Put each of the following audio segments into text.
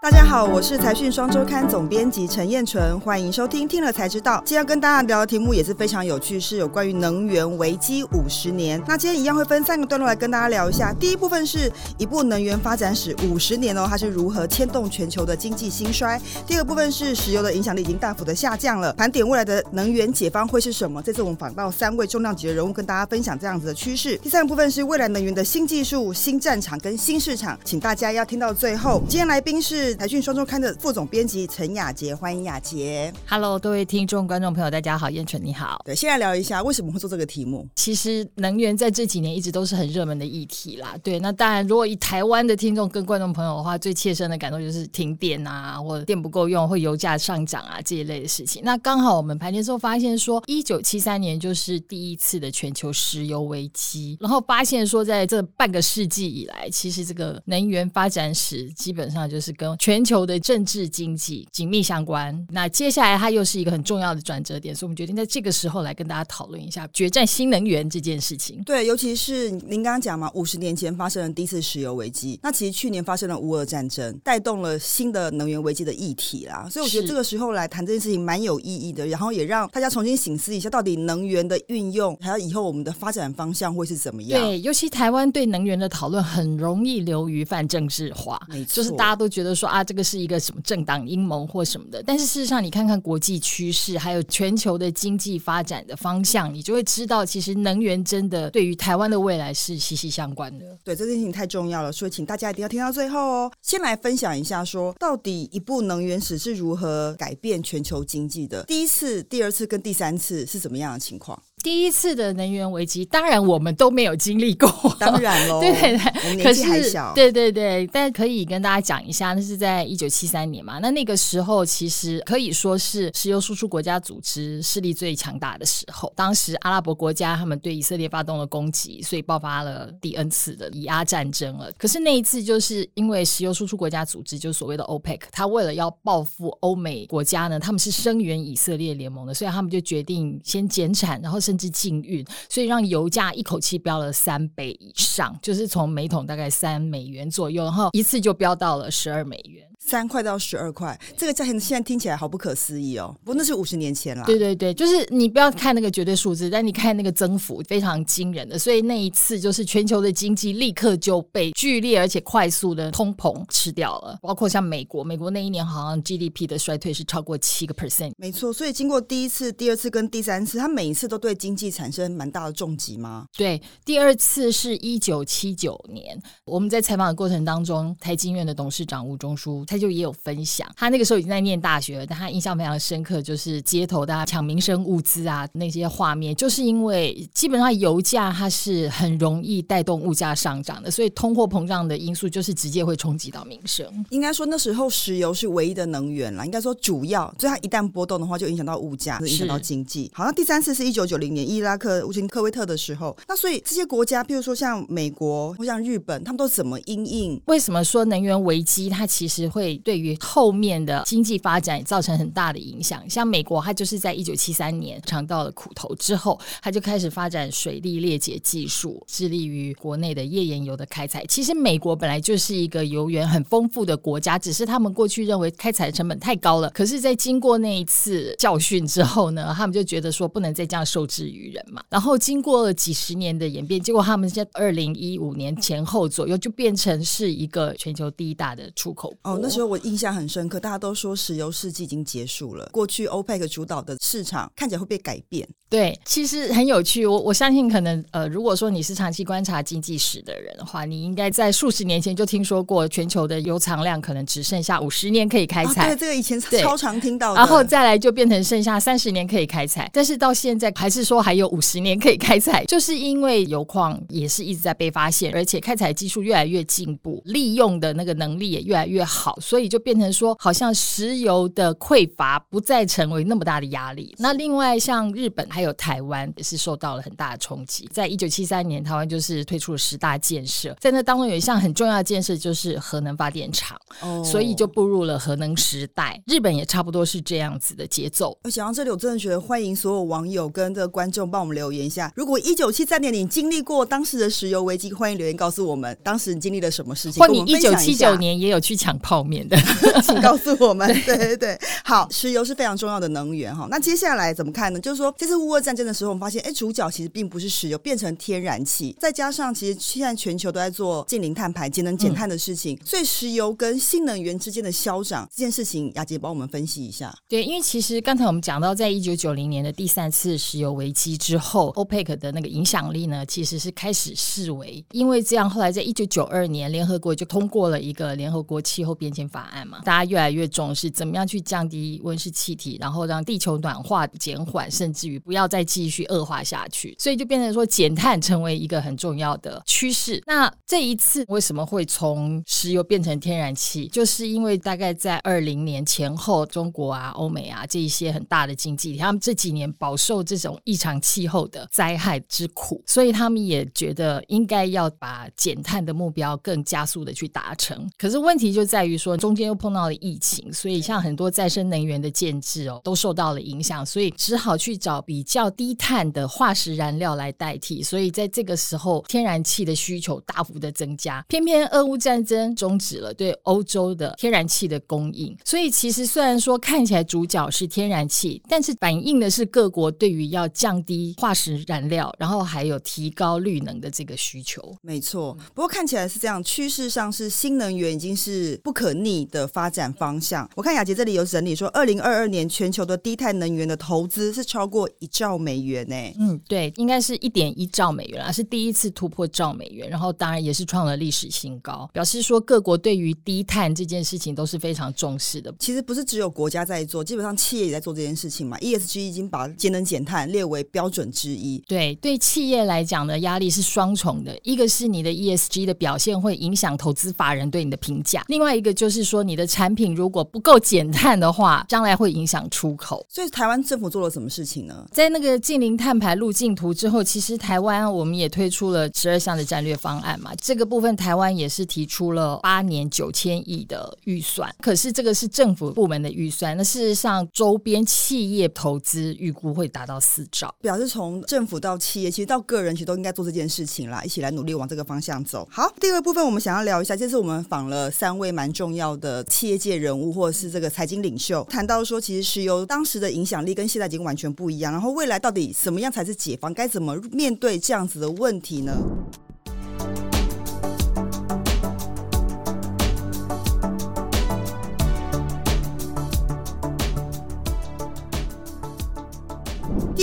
大家好，我是财讯双周刊总编辑陈彦纯，欢迎收听听了才知道。今天要跟大家聊的题目也是非常有趣，是有关于能源危机五十年。那今天一样会分三个段落来跟大家聊一下。第一部分是一部能源发展史五十年哦，它是如何牵动全球的经济兴衰。第二部分是石油的影响力已经大幅的下降了，盘点未来的能源解方会是什么？这次我们访到三位重量级的人物，跟大家分享这样子的趋势。第三个部分是未来能源的新技术、新战场跟新市场，请大家要听到最后。今天来宾是财讯双周刊的副总编辑陈雅杰，欢迎雅杰。Hello，各位听众、观众朋友，大家好，燕纯你好。对，先来聊一下为什么会做这个题目。其实能源在这几年一直都是很热门的议题啦。对，那当然，如果以台湾的听众跟观众朋友的话，最切身的感受就是停电啊，或者电不够用，或油价上涨啊这一类的事情。那刚好我们盘点之后发现说，一九七三年就是第一次的全球石油危机，然后发现说，在这半个世纪以来，其实这个能源发展史基本上就是跟全球的政治经济紧密相关，那接下来它又是一个很重要的转折点，所以我们决定在这个时候来跟大家讨论一下决战新能源这件事情。对，尤其是您刚刚讲嘛，五十年前发生了第一次石油危机，那其实去年发生了乌俄战争，带动了新的能源危机的议题啦。所以我觉得这个时候来谈这件事情蛮有意义的，然后也让大家重新醒思一下，到底能源的运用还有以后我们的发展方向会是怎么样？对，尤其台湾对能源的讨论很容易流于泛政治化，没错，就是大家都觉得说啊，这个是一个。什么政党阴谋或什么的，但是事实上，你看看国际趋势，还有全球的经济发展的方向，你就会知道，其实能源真的对于台湾的未来是息息相关的。对，这件事情太重要了，所以请大家一定要听到最后哦。先来分享一下说，到底一部能源史是如何改变全球经济的？第一次、第二次跟第三次是怎么样的情况？第一次的能源危机，当然我们都没有经历过，当然喽，对 对对，我们年纪还小，对对对，但可以跟大家讲一下，那是在一九七三年嘛，那那个时候其实可以说是石油输出国家组织势力最强大的时候，当时阿拉伯国家他们对以色列发动了攻击，所以爆发了第 N 次的以阿战争了。可是那一次就是因为石油输出国家组织，就是所谓的 OPEC，他为了要报复欧美国家呢，他们是声援以色列联盟的，所以他们就决定先减产，然后甚至禁运，所以让油价一口气飙了三倍以上，就是从每桶大概三美元左右，然后一次就飙到了十二美元。三块到十二块，这个价钱现在听起来好不可思议哦。不过那是五十年前啦。对对对，就是你不要看那个绝对数字，但你看那个增幅非常惊人的。所以那一次就是全球的经济立刻就被剧烈而且快速的通膨吃掉了。包括像美国，美国那一年好像 GDP 的衰退是超过七个 percent。没错，所以经过第一次、第二次跟第三次，它每一次都对经济产生蛮大的重击吗？对，第二次是一九七九年，我们在采访的过程当中，台经院的董事长吴中书他就也有分享，他那个时候已经在念大学了，但他印象非常深刻，就是街头大家抢民生物资啊那些画面，就是因为基本上油价它是很容易带动物价上涨的，所以通货膨胀的因素就是直接会冲击到民生。应该说那时候石油是唯一的能源了，应该说主要，所以它一旦波动的话，就影响到物价，影响到经济。好，那第三次是一九九零年伊拉克入侵科威特的时候，那所以这些国家，譬如说像美国或像日本，他们都怎么因应？为什么说能源危机它其实会？对于后面的经济发展造成很大的影响。像美国，它就是在一九七三年尝到了苦头之后，它就开始发展水力裂解技术，致力于国内的页岩油的开采。其实美国本来就是一个油源很丰富的国家，只是他们过去认为开采成本太高了。可是，在经过那一次教训之后呢，他们就觉得说不能再这样受制于人嘛。然后经过了几十年的演变，结果他们在二零一五年前后左右就变成是一个全球第一大的出口国。哦，那时候。我印象很深刻，大家都说石油世纪已经结束了。过去 OPEC 主导的市场看起来会被改变。对，其实很有趣。我我相信，可能呃，如果说你是长期观察经济史的人的话，你应该在数十年前就听说过，全球的油藏量可能只剩下五十年可以开采。哦，对，这个以前超常听到的。然后再来就变成剩下三十年可以开采，但是到现在还是说还有五十年可以开采，就是因为油矿也是一直在被发现，而且开采技术越来越进步，利用的那个能力也越来越好，所以就变成说，好像石油的匮乏不再成为那么大的压力。那另外像日本。还有台湾也是受到了很大的冲击。在一九七三年，台湾就是推出了十大建设，在那当中有一项很重要的建设就是核能发电厂，哦，所以就步入了核能时代。日本也差不多是这样子的节奏。我想到这里，我真的觉得欢迎所有网友跟这个观众帮我们留言一下。如果一九七三年你经历过当时的石油危机，欢迎留言告诉我们当时你经历了什么事情。或你一九七九年也有去抢泡面的，请告诉我们。对对对，好，石油是非常重要的能源哈。那接下来怎么看呢？就是说，这次乌俄战争的时候，我们发现，哎，主角其实并不是石油，变成天然气，再加上其实现在全球都在做近零碳排、节能减碳的事情，嗯、所以石油跟新能源之间的消长这件事情，雅洁帮我们分析一下。对，因为其实刚才我们讲到，在一九九零年的第三次石油危机之后，OPEC 的那个影响力呢，其实是开始式微。因为这样，后来在一九九二年，联合国就通过了一个联合国气候变迁法案嘛，大家越来越重视怎么样去降低温室气体，然后让地球暖化减缓，甚至于不要再继续恶化下去。所以就变成说，减碳成为一个很重要的趋势。那这一次为什么会从石油变成天然气？就是因为大概在二零年前后，中国啊、欧美啊这一些很大的经济体，他们这几年饱受这种异常气候的灾害之苦，所以他们也觉得应该要把减碳的目标更加速的去达成。可是问题就在于说，中间又碰到了疫情，所以像很多再生能源的建制哦，都受到了影响，所以只好去找比较低碳的化石燃料来代替。所以在这个时候，天然气的需求大幅的增加。偏偏俄乌战争终止了对欧洲的天然气的供应，所以其实虽然说看起来主角是天然气，但是反映的是各国对于要降低化石燃料，然后还有提高绿能的这个需求。没错，不过看起来是这样，趋势上是新能源已经是不可逆的发展方向。我看雅洁这里有整理说，二零二二年全球的低碳能源的投资是超过一兆美元呢。嗯，对，应该是一点一兆美元啊，是第一次突破兆美元，然后当然也是创了历史新高，表示说各国对于低碳这件事情都是非常重视的。其实不是只有国家在做，基本上企业也在做这件事情嘛。ESG 已经把节能减碳列为标准之一。对，对企业来讲呢，压力是双重的。一个是你的 ESG 的表现会影响投资法人对你的评价，另外一个就是说你的产品如果不够减碳的话，将来会影响出口。所以台湾政府做了什么事情呢？在那个近零碳排路径图之后，其实台湾我们也推出了十二项的战略方案嘛。这个部分台湾也是提出了八年九千亿的预算，可是这个是政府部门的预算，那事实上周边企业投资预估会达到四表示从政府到企业，其实到个人，其实都应该做这件事情啦，一起来努力往这个方向走。好，第二部分我们想要聊一下，这次我们访了三位蛮重要的企业界人物，或者是这个财经领袖，谈到说，其实石油当时的影响力跟现在已经完全不一样，然后未来到底什么样才是解放，该怎么面对这样子的问题呢？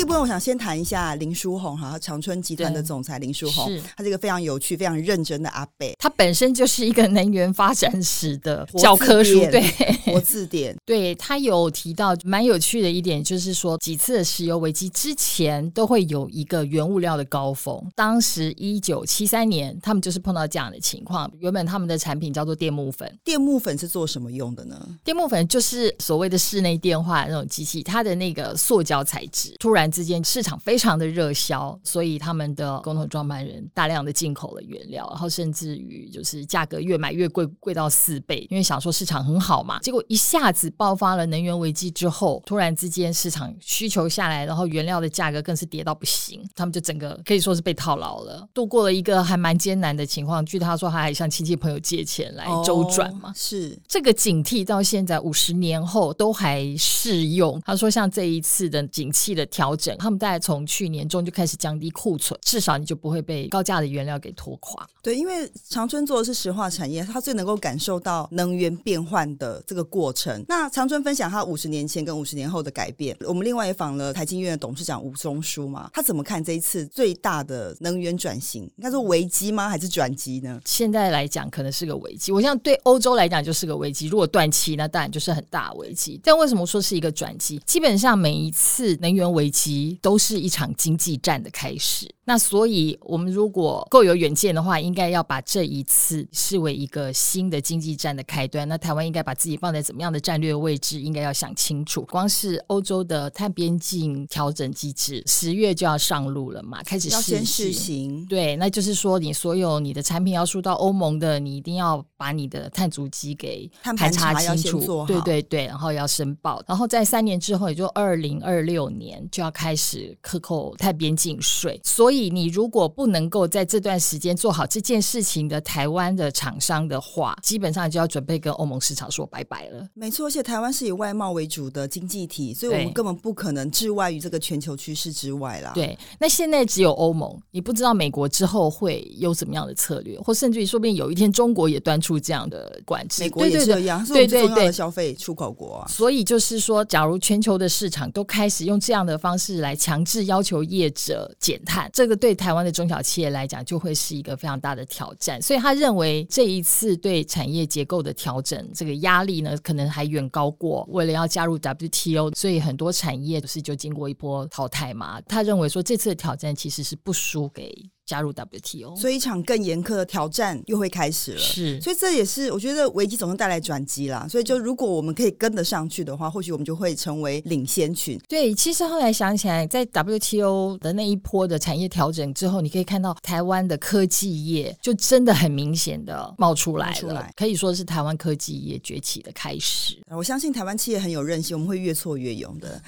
第一部分，我想先谈一下林书红哈，长春集团的总裁林书鸿，他是一个非常有趣、非常认真的阿贝。他本身就是一个能源发展史的教科书，对，活字典。对，他有提到蛮有趣的一点，就是说几次的石油危机之前都会有一个原物料的高峰。当时一九七三年，他们就是碰到这样的情况。原本他们的产品叫做电木粉，电木粉是做什么用的呢？电木粉就是所谓的室内电话那种机器，它的那个塑胶材质突然之间市场非常的热销，所以他们的共同创办人大量的进口了原料，然后甚至于就是价格越买越贵，贵到四倍，因为想说市场很好嘛。结果一下子爆发了能源危机之后，突然之间市场需求下来，然后原料的价格更是跌到不行，他们就整个可以说是被套牢了，度过了一个还蛮艰难的情况。据他说，他还向亲戚朋友借钱来周转嘛。哦、是这个警惕到现在五十年后都还适用。他说，像这一次的景气的调整，他们大概从去年中就开始降低库存，至少你就不会被高价的原料给拖垮。对，因为长春做的是石化产业，他最能够感受到能源变换的这个过程。那长春分享他五十年前跟五十年后的改变。我们另外也访了台经院的董事长吴宗书嘛，他怎么看这一次最大的能源转型？应该说危机吗？还是转机呢？现在来讲，可能是个危机。我想对欧洲来讲就是个危机。如果断期，那当然就是很大的危机。但为什么说是一个转机？基本上每一次能源危机都是一场经济战的开始。那所以，我们如果够有远见的话，应该要把这一次视为一个新的经济战的开端。那台湾应该把自己放在怎么样的战略位置，应该要想清楚。光是欧洲的碳边境调整机制，十月就要上路了嘛，开始要先试行。对，那就是说，你所有你的产品要输到欧盟的，你一定要把你的碳足迹给排查清楚。对对对，然后要申报。然后在三年之后，也就二零二六年就要开始克扣碳边境税。所以你如果不能够在这段时间做好这件事情的台湾的厂商的话，基本上就要准备跟欧盟市场说拜拜了。没错，而且台湾是以外贸为主的经济体，所以我们根本不可能置外于这个全球趋势之外啦。对，那现在只有欧盟，你不知道美国之后会有怎么样的策略，或甚至于说不定有一天中国也端出这样的管制。美国也是这样，对对对，消费出口国啊。所以就是说，假如全球的市场都开始用这样的方来强制要求业者减碳，这个对台湾的中小企业来讲就会是一个非常大的挑战。所以他认为这一次对产业结构的调整，这个压力呢，可能还远高过为了要加入 WTO，所以很多产业不是就经过一波淘汰嘛。他认为说这次的挑战其实是不输给。加入 WTO，所以一场更严苛的挑战又会开始了。是，所以这也是我觉得危机总是带来转机啦。所以就如果我们可以跟得上去的话，或许我们就会成为领先群。对，其实后来想起来，在 WTO 的那一波的产业调整之后，你可以看到台湾的科技业就真的很明显的冒出来了，出来可以说是台湾科技业崛起的开始。我相信台湾企业很有韧性，我们会越挫越勇的。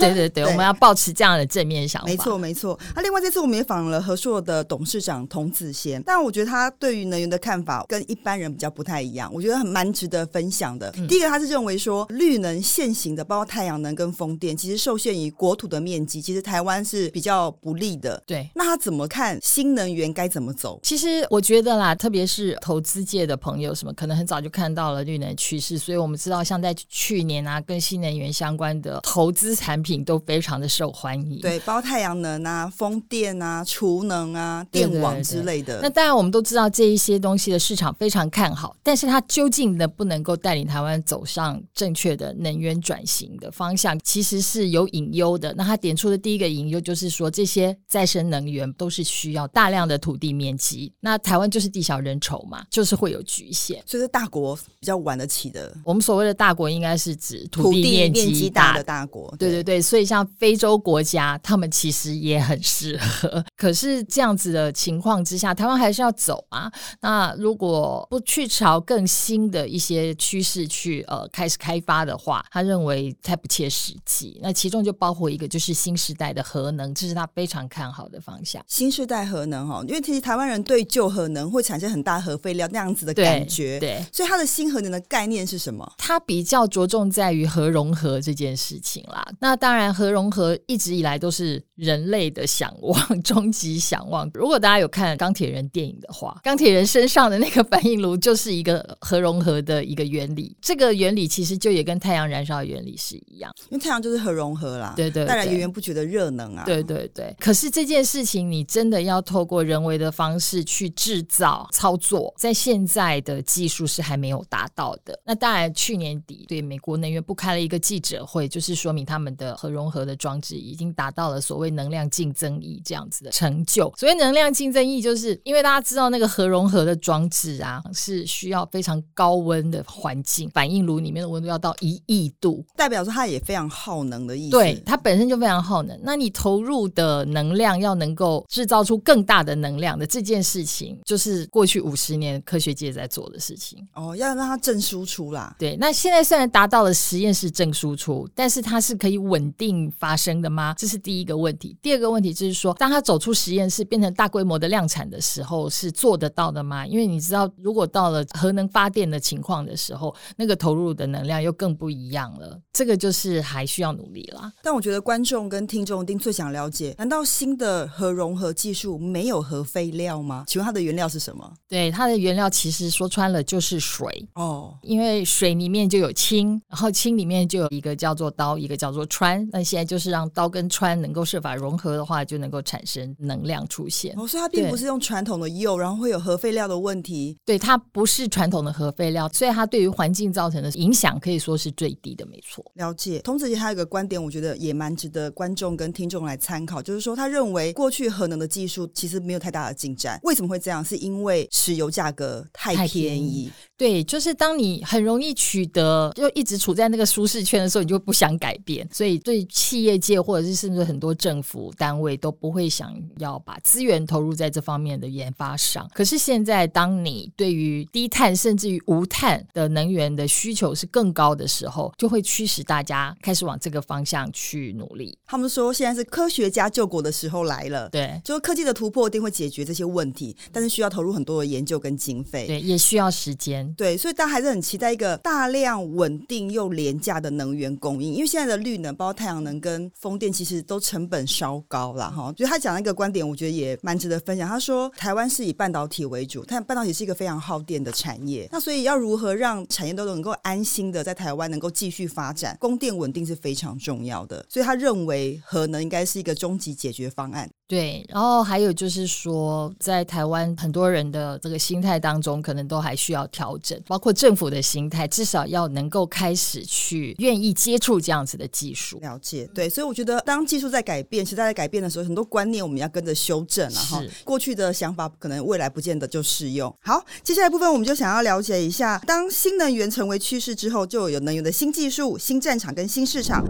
对对对，对 我们要保持这样的正面想法。没错没错。那、啊、另外这次我们也访了和硕的董事长童子贤，但我觉得他对于能源的看法跟一般人比较不太一样，我觉得很蛮值得分享的。嗯、第一个，他是认为说绿能现行的，包括太阳能跟风电，其实受限于国土的面积，其实台湾是比较不利的。对，那他怎么看新能源该怎么走？其实我觉得啦，特别是投资界的朋友，什么可能很早就看到了绿能趋势，所以我们知道，像在去年啊，跟新能源相关的投资产品都非常的受欢迎。对，包括太阳能啊、风电啊、储能啊、电网。之类的，那当然我们都知道这一些东西的市场非常看好，但是它究竟能不能够带领台湾走上正确的能源转型的方向，其实是有隐忧的。那他点出的第一个隐忧就是说，这些再生能源都是需要大量的土地面积，那台湾就是地小人稠嘛，就是会有局限，所以是大国比较玩得起的。我们所谓的大国，应该是指土地面积大，大的大国。对对对，所以像非洲国家，他们其实也很适合。可是这样子的情况。之下，台湾还是要走啊。那如果不去朝更新的一些趋势去呃开始开发的话，他认为太不切实际。那其中就包括一个就是新时代的核能，这是他非常看好的方向。新时代核能哈，因为其实台湾人对旧核能会产生很大核废料那样子的感觉，对，对，所以他的新核能的概念是什么？他比较着重在于核融合这件事情啦。那当然，核融合一直以来都是人类的 想望，终极想望。如果大家有看。钢铁人电影的话，钢铁人身上的那个反应炉就是一个核融合的一个原理。这个原理其实就也跟太阳燃烧的原理是一样，因为太阳就是核融合啦，对，对对，带来源源不绝的热能啊，对对对。可是这件事情你真的要透过人为的方式去制造操作，在现在的技术是还没有达到的。那当然，去年底对美国能源部开了一个记者会，就是说明他们的核融合的装置已经达到了所谓能量竞争力这样子的成就。所谓能量竞争力。就是因为大家知道那个核融合的装置啊，是需要非常高温的环境，反应炉里面的温度要到一亿度，代表说它也非常耗能的意思。对，它本身就非常耗能。那你投入的能量要能够制造出更大的能量的这件事情，就是过去五十年科学界在做的事情。哦，要让它正输出啦。对，那现在虽然达到了实验室正输出，但是它是可以稳定发生的吗？这是第一个问题。第二个问题就是说，当它走出实验室，变成大规模的量。产的时候是做得到的吗？因为你知道，如果到了核能发电的情况的时候，那个投入的能量又更不一样了。这个就是还需要努力啦。但我觉得观众跟听众一定最想了解：难道新的核融合技术没有核废料吗？请问它的原料是什么？对，它的原料其实说穿了就是水哦，因为水里面就有氢，然后氢里面就有一个叫做氘，一个叫做氚。那现在就是让氘跟氚能够设法融合的话，就能够产生能量出现。哦，所以它并不是用传统的铀，然后会有核废料的问题。对，它不是传统的核废料，所以它对于环境造成的影响可以说是最低的，没错。了解。童子杰还有一个观点，我觉得也蛮值得观众跟听众来参考，就是说他认为过去核能的技术其实没有太大的进展。为什么会这样？是因为石油价格太便宜。太便宜。对，就是当你很容易取得，就一直处在那个舒适圈的时候，你就不想改变。所以对企业界或者是甚至很多政府单位都不会想要把资源投入在这方面的研发上。可是现在，当你对于低碳甚至于无碳的能源的需求是更高的时候，就会驱使大家开始往这个方向去努力。他们说，现在是科学家救国的时候来了。对，就是科技的突破一定会解决这些问题，但是需要投入很多的研究跟经费。对，也需要时间。对，所以大家还是很期待一个大量稳定又廉价的能源供应，因为现在的绿能，包括太阳能跟风电，其实都成本稍高了哈。就他讲的一个观点，我觉得也蛮值得分享。他说，台湾是以半导体为主，但半导体是一个非常耗电的产业，那所以要如何让产业都能够安心的在台湾能够继续发展，供电稳定是非常重要的。所以他认为核能应该是一个终极解决方案。对，然后还有就是说，在台湾很多人的这个心态当中，可能都还需要调整，包括政府的心态，至少要能够开始去愿意接触这样子的技术。了解，对，所以我觉得当技术在改变，时代在改变的时候，很多观念我们要跟着修正了哈。过去的想法可能未来不见得就适用。好，接下来部分我们就想要了解一下，当新能源成为趋势之后，就有能源的新技术、新战场跟新市场。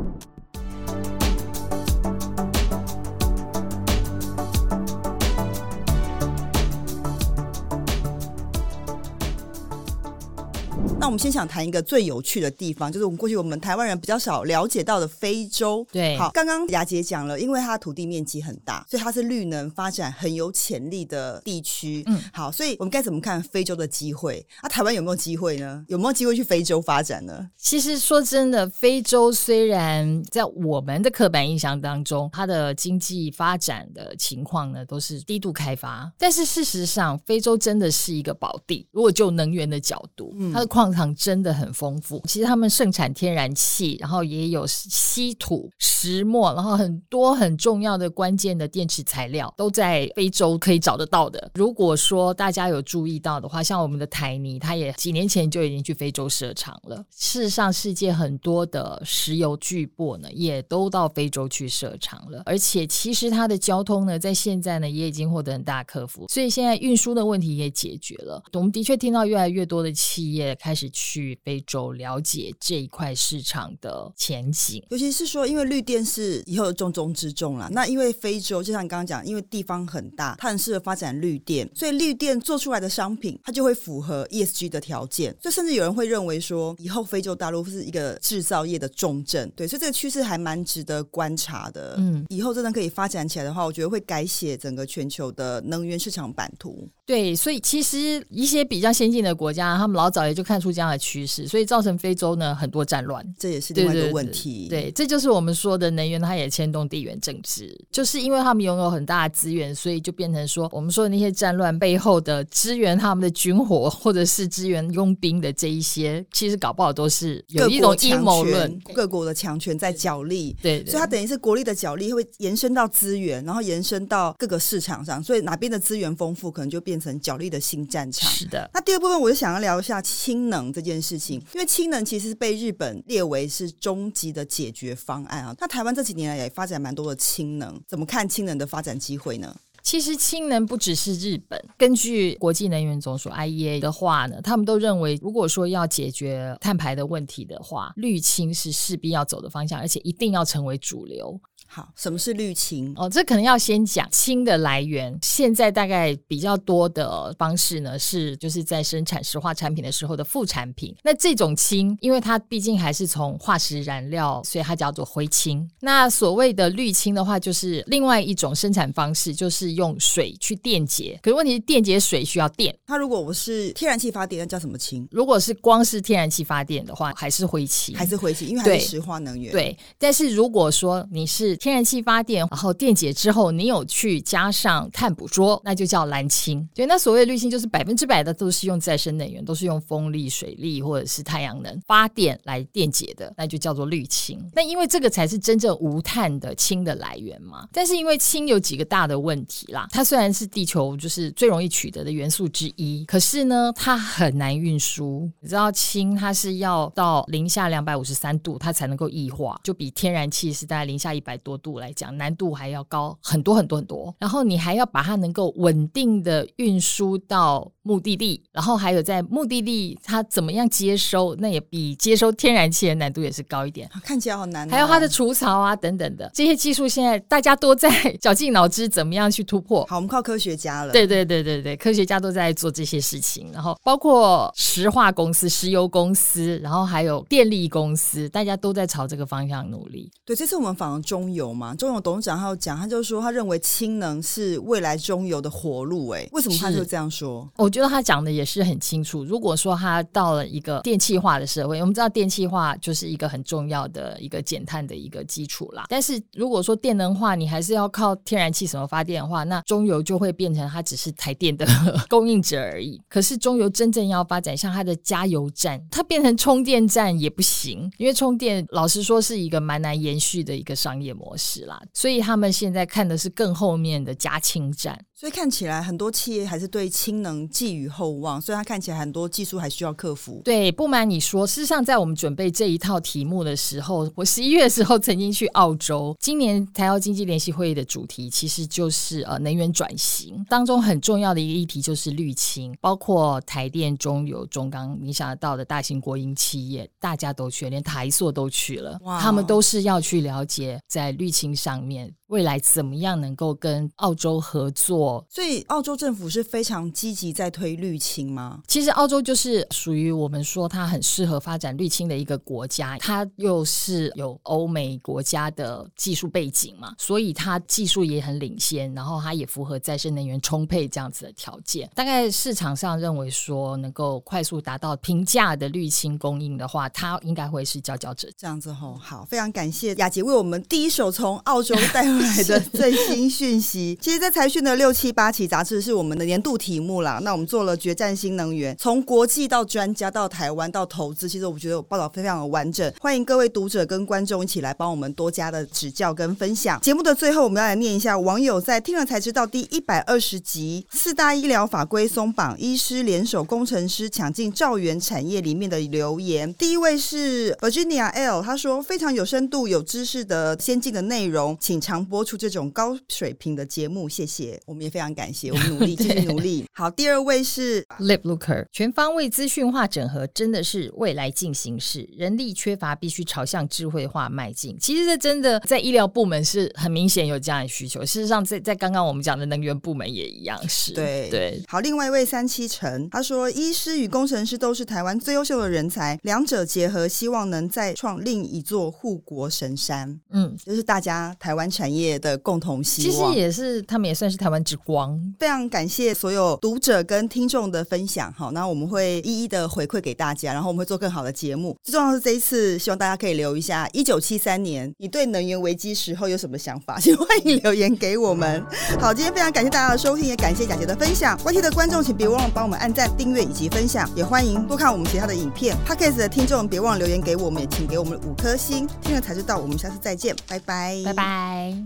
们先想谈一个最有趣的地方，就是我们过去我们台湾人比较少了解到的非洲。对，好，刚刚雅姐讲了，因为它的土地面积很大，所以它是绿能发展很有潜力的地区。嗯，好，所以我们该怎么看非洲的机会？啊，台湾有没有机会呢？有没有机会去非洲发展呢？其实说真的，非洲虽然在我们的刻板印象当中，它的经济发展的情况呢都是低度开发，但是事实上，非洲真的是一个宝地。如果就能源的角度，嗯，它的矿场真的很丰富，其实他们盛产天然气，然后也有稀土、石墨，然后很多很重要的关键的电池材料都在非洲可以找得到的。如果说大家有注意到的话，像我们的台泥，它也几年前就已经去非洲设厂了。事实上，世界很多的石油巨擘呢，也都到非洲去设厂了。而且，其实它的交通呢，在现在呢，也已经获得很大克服，所以现在运输的问题也解决了。我们的确听到越来越多的企业开始。去非洲了解这一块市场的前景，尤其是说，因为绿电是以后的重中之重了。那因为非洲就像你刚刚讲，因为地方很大，它很适合发展绿电，所以绿电做出来的商品，它就会符合 ESG 的条件。所以甚至有人会认为说，以后非洲大陆是一个制造业的重镇。对，所以这个趋势还蛮值得观察的。嗯，以后真的可以发展起来的话，我觉得会改写整个全球的能源市场版图。对，所以其实一些比较先进的国家，他们老早也就看出这样的趋势，所以造成非洲呢很多战乱，这也是另外一个问题。对，对，对，对，这就是我们说的能源，它也牵动地缘政治，就是因为他们拥有很大的资源，所以就变成说我们说的那些战乱背后的支援他们的军火，或者是支援佣兵的这一些，其实搞不好都是有一种阴谋论，各国的强权在角力。对，对，所以它等于是国力的角力会延伸到资源，然后延伸到各个市场上，所以哪边的资源丰富，可能就变。变成角力的新战场。是的，那第二部分我就想要聊一下氢能这件事情，因为氢能其实是被日本列为是终极的解决方案啊。那台湾这几年来也发展蛮多的氢能，怎么看氢能的发展机会呢？其实氢能不只是日本，根据国际能源总署 IEA 的话呢，他们都认为，如果说要解决碳排的问题的话，绿氢是势必要走的方向，而且一定要成为主流。好，什么是绿氢？哦，这可能要先讲氢的来源。现在大概比较多的方式呢，是就是在生产石化产品的时候的副产品。那这种氢，因为它毕竟还是从化石燃料，所以它叫做灰氢。那所谓的绿氢的话，就是另外一种生产方式，就是用水去电解。可是问题是，电解水需要电。它如果我是天然气发电，那叫什么氢？如果是光是天然气发电的话，还是灰氢，还是灰氢，因为还是石化能源。对，对，但是如果说你是天然气发电，然后电解之后，你有去加上碳捕捉，那就叫蓝氢。对，那所谓的绿氢就是百分之百的都是用再生能源，都是用风力、水力或者是太阳能发电来电解的，那就叫做绿氢。那因为这个才是真正无碳的氢的来源嘛。但是因为氢有几个大的问题啦，它虽然是地球就是最容易取得的元素之一，可是呢，它很难运输。你知道氢它是要到零下两百五十三度，它才能够液化，就比天然气是大概零下一百多度来讲难度还要高很多很多很多，然后你还要把它能够稳定的运输到目的地，然后还有在目的地它怎么样接收，那也比接收天然气的难度也是高一点，看起来好难哦。还有它的除槽啊等等的这些技术，现在大家都在 绞尽脑汁怎么样去突突破。好，我们靠科学家了。对对对对对，科学家都在做这些事情，然后包括石化公司、石油公司，然后还有电力公司，大家都在朝这个方向努力。对，这次我们访了中油嘛，中油董事长他有讲，他就说他认为氢能是未来中油的活路。哎，为什么他就这样说？我觉得他讲的也是很清楚。如果说他到了一个电气化的社会，我们知道电气化就是一个很重要的一个减碳的一个基础啦。但是如果说电能化，你还是要靠天然气什么发电的话，那中油就会变成它只是台电的 供应者而已。可是中油真正要发展，像它的加油站，它变成充电站也不行，因为充电老实说是一个蛮难延续的一个商业模模式啦。所以他们现在看的是更后面的加氢站。所以看起来很多企业还是对氢能寄予厚望，所以它看起来很多技术还需要克服。对，不瞒你说，事实上在我们准备这一套题目的时候，我十一月的时候曾经去澳洲。今年台澳经济联席会议的主题其实就是呃能源转型当中很重要的一个议题就是绿氢，包括台电、中油、中钢，你想得到的大型国营企业，大家都去，连台塑都去了，哇他们都是要去了解在绿氢上面。未来怎么样能够跟澳洲合作？所以澳洲政府是非常积极在推绿氢吗？其实澳洲就是属于我们说它很适合发展绿氢的一个国家，它又是有欧美国家的技术背景嘛，所以它技术也很领先，然后它也符合再生能源充沛这样子的条件。大概市场上认为说能够快速达到平价的绿氢供应的话，它应该会是佼佼者。这样子吼，好，非常感谢雅洁为我们第一手从澳洲带回来的 最新讯息，其实，在财讯的六七八期杂志是我们的年度题目啦。那我们做了决战新能源，从国际到专家到台湾到投资，其实我觉得我报道非常的完整。欢迎各位读者跟观众一起来帮我们多加的指教跟分享。节目的最后，我们要来念一下网友在听了才知道第一百二十集四大医疗法规松绑，医师联手工程师抢进兆元产业里面的留言。第一位是 Virginia L，他说非常有深度、有知识的先进的内容，请常播出这种高水平的节目，谢谢，我们也非常感谢，我们努力 继续努力。好，第二位是 Lip Looker，全方位资讯化整合真的是未来进行式，人力缺乏，必须朝向智慧化迈进。其实这真的在医疗部门是很明显有这样的需求。事实上在，在在刚刚我们讲的能源部门也一样是。对对。好，另外一位三七成，他说，医师与工程师都是台湾最优秀的人才，两者结合，希望能再创另一座护国神山。嗯，就是大家台湾产业的。共同希望，其实也是他们也算是台湾之光。非常感谢所有读者跟听众的分享，好，那我们会一一的回馈给大家，然后我们会做更好的节目。最重要的是这一次，希望大家可以留一下一九七三年，你对能源危机时候有什么想法？请欢迎留言给我们。好，今天非常感谢大家的收听，也感谢雅杰的分享。YT 的观众请别忘了帮我们按赞、订阅以及分享，也欢迎多看我们其他的影片。Podcast 的听众别忘了留言给我们，也请给我们五颗星。听了才知道，我们下次再见，拜拜，拜拜。